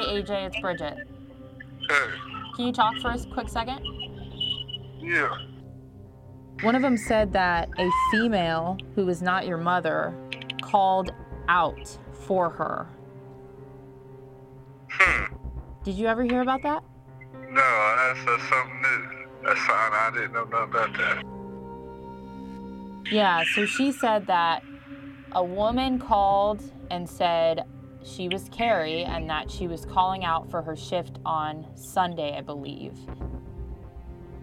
Hey AJ, it's Bridgette. Hey, Can you talk for a quick second? yeah. One of them said that a female who is not your mother called out for her. Hmm. Did you ever hear about that? No, that's, that's something new. That's something I didn't know nothing about that. Yeah, so she said that a woman called and said she was Kerry and that she was calling out for her shift on Sunday, I believe.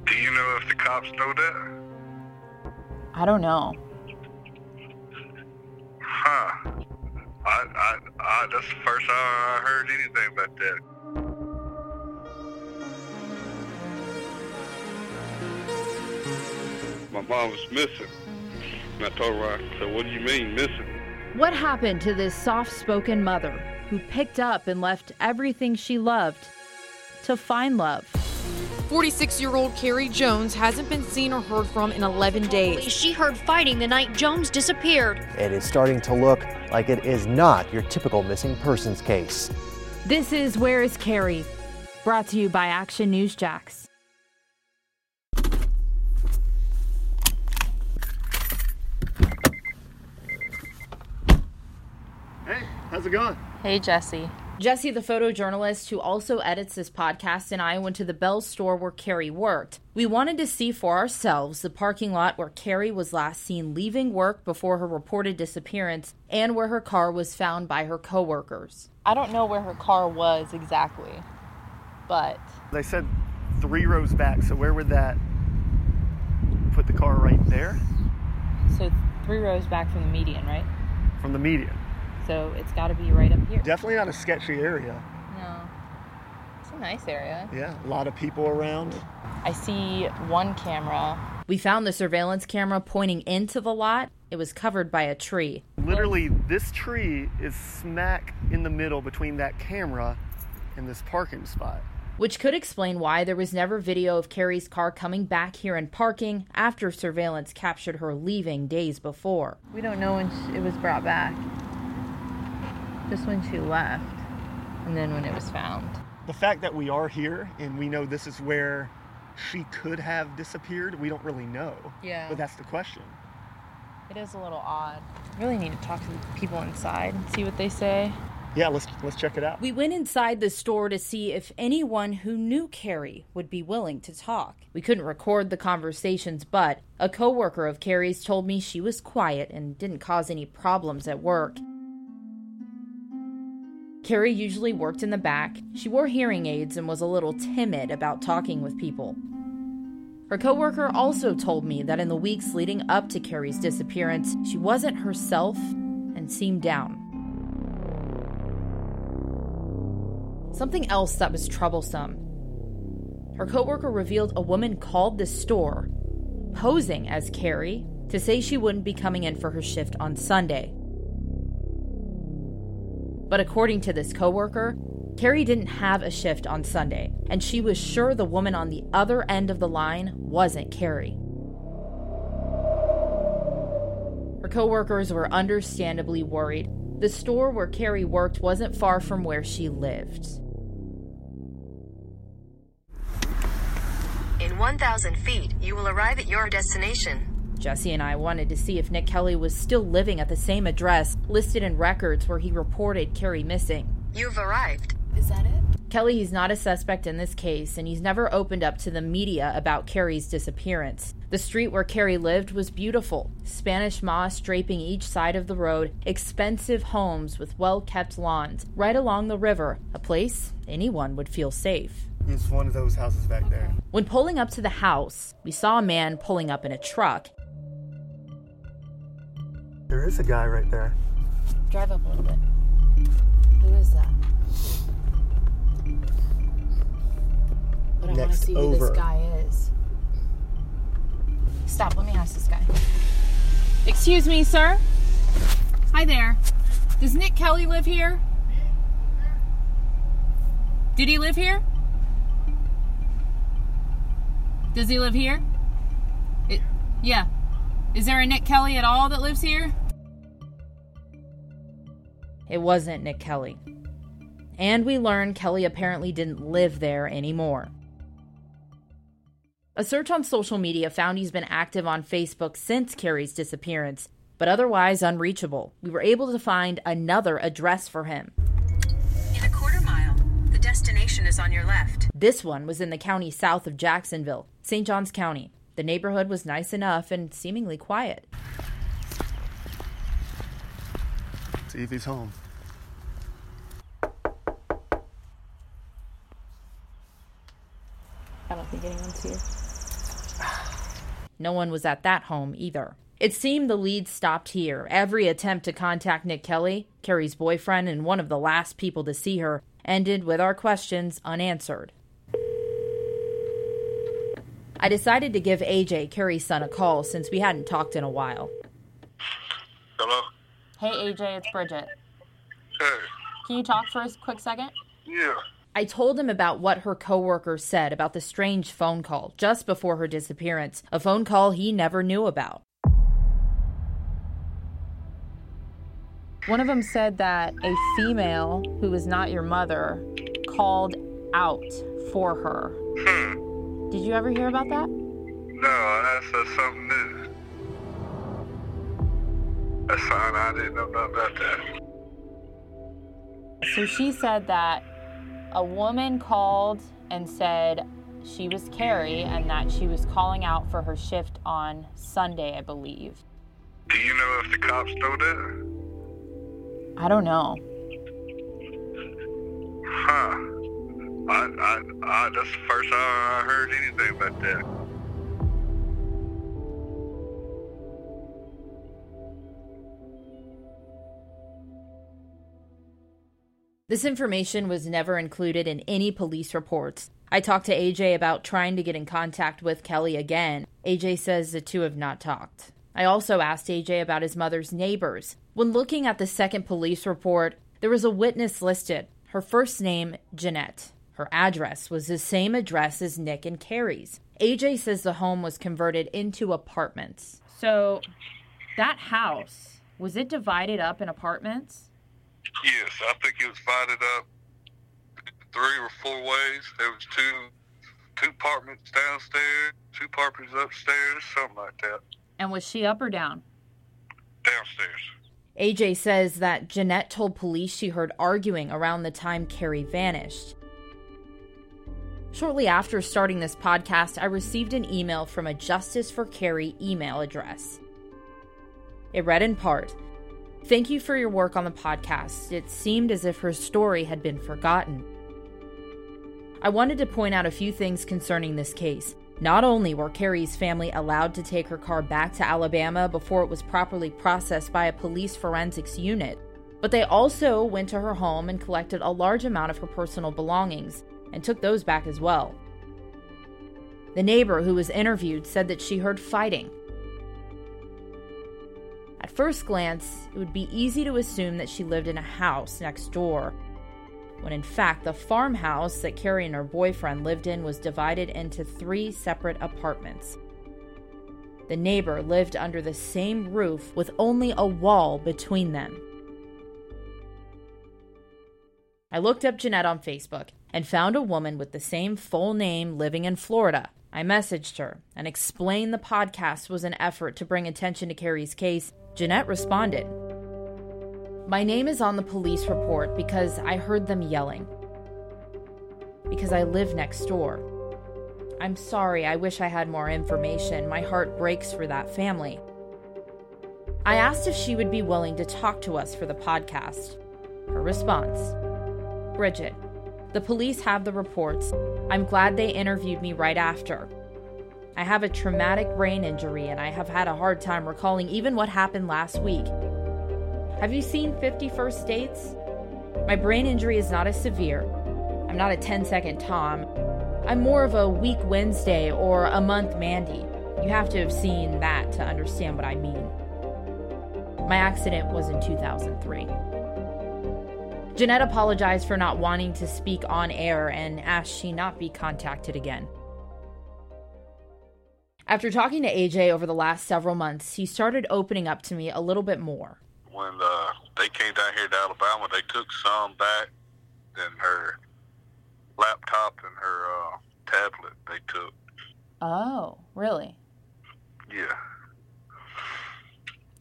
Do you know if the cops know that? I don't know. Huh. I, I, I, that's the first time I heard anything about that. My mom was missing. And I told her, I said, what do you mean missing? What happened to this soft spoken mother who picked up and left everything she loved to find love? 46 year old Kerry Jones hasn't been seen or heard from in 11 days. She heard fighting the night Jones disappeared. It is starting to look like it is not your typical missing persons case. This is Where is Kerry? Brought to you by Action News Jax. Hey, how's it going? Hey, Jesse. Jesse, the photojournalist who also edits this podcast, and I went to the Bealls store where Kerry worked. We wanted to see for ourselves the parking lot where Kerry was last seen leaving work before her reported disappearance and where her car was found by her coworkers. I don't know where her car was exactly, but They said three rows back, so where would that put the car right there so three rows back from the median, right? from the median? So it's got to be right up here. Definitely not a sketchy area. No. It's a nice area. Yeah, a lot of people around. I see one camera. We found the surveillance camera pointing into the lot. It was covered by a tree. Literally, this tree is smack in the middle between that camera and this parking spot. Which could explain why there was never video of Kerry's car coming back here and parking after surveillance captured her leaving days before. We don't know when it was brought back. Just when she left, and then when it was found. The fact that we are here and we know this is where she could have disappeared, we don't really know. Yeah. But that's the question. It is a little odd. Really need to talk to the people inside and see what they say. Yeah, let's let's check it out. We went inside the store to see if anyone who knew Kerry would be willing to talk. We couldn't record the conversations, but a coworker of Kerry's told me she was quiet and didn't cause any problems at work. Kerry usually worked in the back. She wore hearing aids and was a little timid about talking with people. Her coworker also told me that in the weeks leading up to Kerry's disappearance, she wasn't herself and seemed down. Something else that was troublesome. Her coworker revealed a woman called the store, posing as Kerry, to say she wouldn't be coming in for her shift on Sunday. But according to this coworker, Kerry didn't have a shift on Sunday, and she was sure the woman on the other end of the line wasn't Kerry. Her coworkers were understandably worried. The store where Kerry worked wasn't far from where she lived. In 1,000 feet, you will arrive at your destination. Jesse and I wanted to see if Nick Kelly was still living at the same address listed in records where he reported Kerry missing. You've arrived. Is that it? Kelly, he's not a suspect in this case, and he's never opened up to the media about Kerry's disappearance. The street where Kerry lived was beautiful Spanish moss draping each side of the road, expensive homes with well kept lawns, right along the river, a place anyone would feel safe. It's one of those houses back there. When pulling up to the house, we saw a man pulling up in a truck. There is a guy right there. Drive up a little bit. Who is that? But I want to Next see who over. this guy is. Stop, let me ask this guy. Excuse me, sir? Hi there. Does Nick Kelly live here? Did he live here? Does he live here? It, yeah. Is there a Nick Kelly at all that lives here? It wasn't Nick Kelly. And we learn Kelly apparently didn't live there anymore. A search on social media found he's been active on Facebook since Kerry's disappearance, but otherwise unreachable. We were able to find another address for him. In a quarter mile, the destination is on your left. This one was in the county south of Jacksonville, St. Johns County. The neighborhood was nice enough and seemingly quiet. It's Evie's home. I don't think anyone's here. No one was at that home either. It seemed the lead stopped here. Every attempt to contact Nick Kelly, Kerry's boyfriend and one of the last people to see her, ended with our questions unanswered. I decided to give AJ, Kerry's son, a call since we hadn't talked in a while. Hello? Hey AJ, it's Bridgette. Hey. Can you talk for a quick second? Yeah. I told him about what her coworker said about the strange phone call just before her disappearance, a phone call he never knew about. One of them said that a female who was not your mother called out for her. Hmm. Did you ever hear about that? No, that's, that's something new. That's fine. I didn't know about that. So she said that a woman called and said she was Kerry and that she was calling out for her shift on Sunday, I believe. Do you know if the cops know that? I don't know. Huh. I, I, I, that's the first time I heard anything about that. This information was never included in any police reports. I talked to AJ about trying to get in contact with Kelly again. AJ says the two have not talked. I also asked AJ about his mother's neighbors. When looking at the second police report, there was a witness listed. Her first name, Jeanette. Her address was the same address as Nick and Kerry's. AJ says the home was converted into apartments. So, that house, was it divided up in apartments? Yes, I think it was divided up three or four ways. There was two two apartments downstairs, two apartments upstairs, something like that. And was she up or down? Downstairs. AJ says that Jeanette told police she heard arguing around the time Kerry vanished. Shortly after starting this podcast, I received an email from a Justice for Kerry email address. It read in part Thank you for your work on the podcast. It seemed as if her story had been forgotten. I wanted to point out a few things concerning this case. Not only were Kerry's family allowed to take her car back to Alabama before it was properly processed by a police forensics unit, but they also went to her home and collected a large amount of her personal belongings and took those back as well. The neighbor who was interviewed said that she heard fighting. At first glance, it would be easy to assume that she lived in a house next door, when in fact the farmhouse that Kerry and her boyfriend lived in was divided into three separate apartments. The neighbor lived under the same roof with only a wall between them. I looked up Jeanette on Facebook and found a woman with the same full name living in Florida. I messaged her and explained the podcast was an effort to bring attention to Kerry's case. Jeanette responded. My name is on the police report because I heard them yelling. Because I live next door. I'm sorry, I wish I had more information. My heart breaks for that family. I asked if she would be willing to talk to us for the podcast. Her response Bridgette, the police have the reports. I'm glad they interviewed me right after. I have a traumatic brain injury and I have had a hard time recalling even what happened last week. Have you seen 50 First Dates? My brain injury is not as severe. I'm not a 10 second Tom. I'm more of a week Wednesday or a month Mandy. You have to have seen that to understand what I mean. My accident was in 2003. Jeanette apologized for not wanting to speak on air and asked she not be contacted again. After talking to AJ over the last several months, he started opening up to me a little bit more. When uh, they came down here to Alabama, they took some back and her laptop and her uh, tablet they took. Oh, really? Yeah.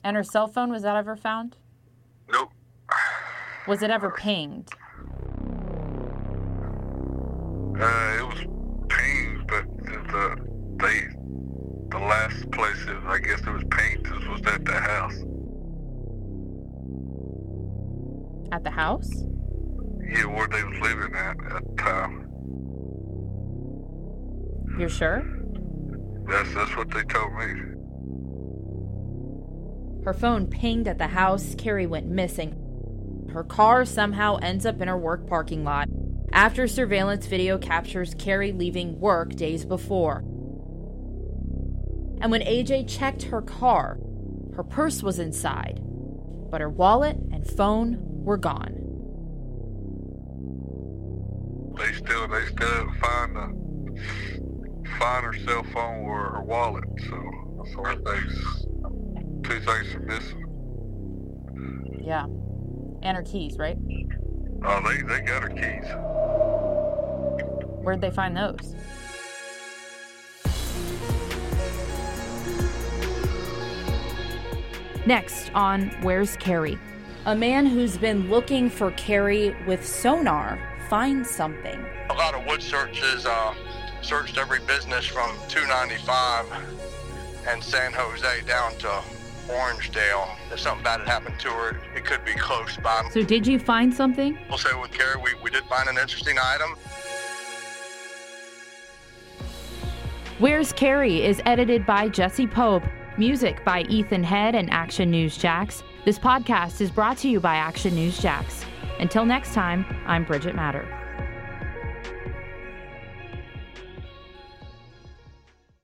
And her cell phone, was that ever found? Nope. Was it ever pinged? Uh, it was pinged, but the they the last place I guess it was pinged was at the house. At the house? Yeah, where they was living at at the time. You're sure? That's that's what they told me. Her phone pinged at the house. Kerry went missing. Her car somehow ends up in her work parking lot after surveillance video captures Kerry leaving work days before. And when AJ checked her car, her purse was inside, but her wallet and phone were gone. They still they still didn't find the find her cell phone or her wallet, so one things two things are missing. Yeah. And her keys, right? Oh, they they got her keys. Where'd they find those? Next on Where's Kerry? A man who's been looking for Kerry with sonar finds something. A lot of wood searches uh, searched every business from 295 and San Jose down to Orangedale. If something bad had happened to her, it could be close by. So, did you find something? We'll say with Kerry, we, we did find an interesting item. Where's Kerry is edited by Jesse Pope, music by Ethan Head and Action News Jax. This podcast is brought to you by Action News Jax. Until next time, I'm Bridgette Matter.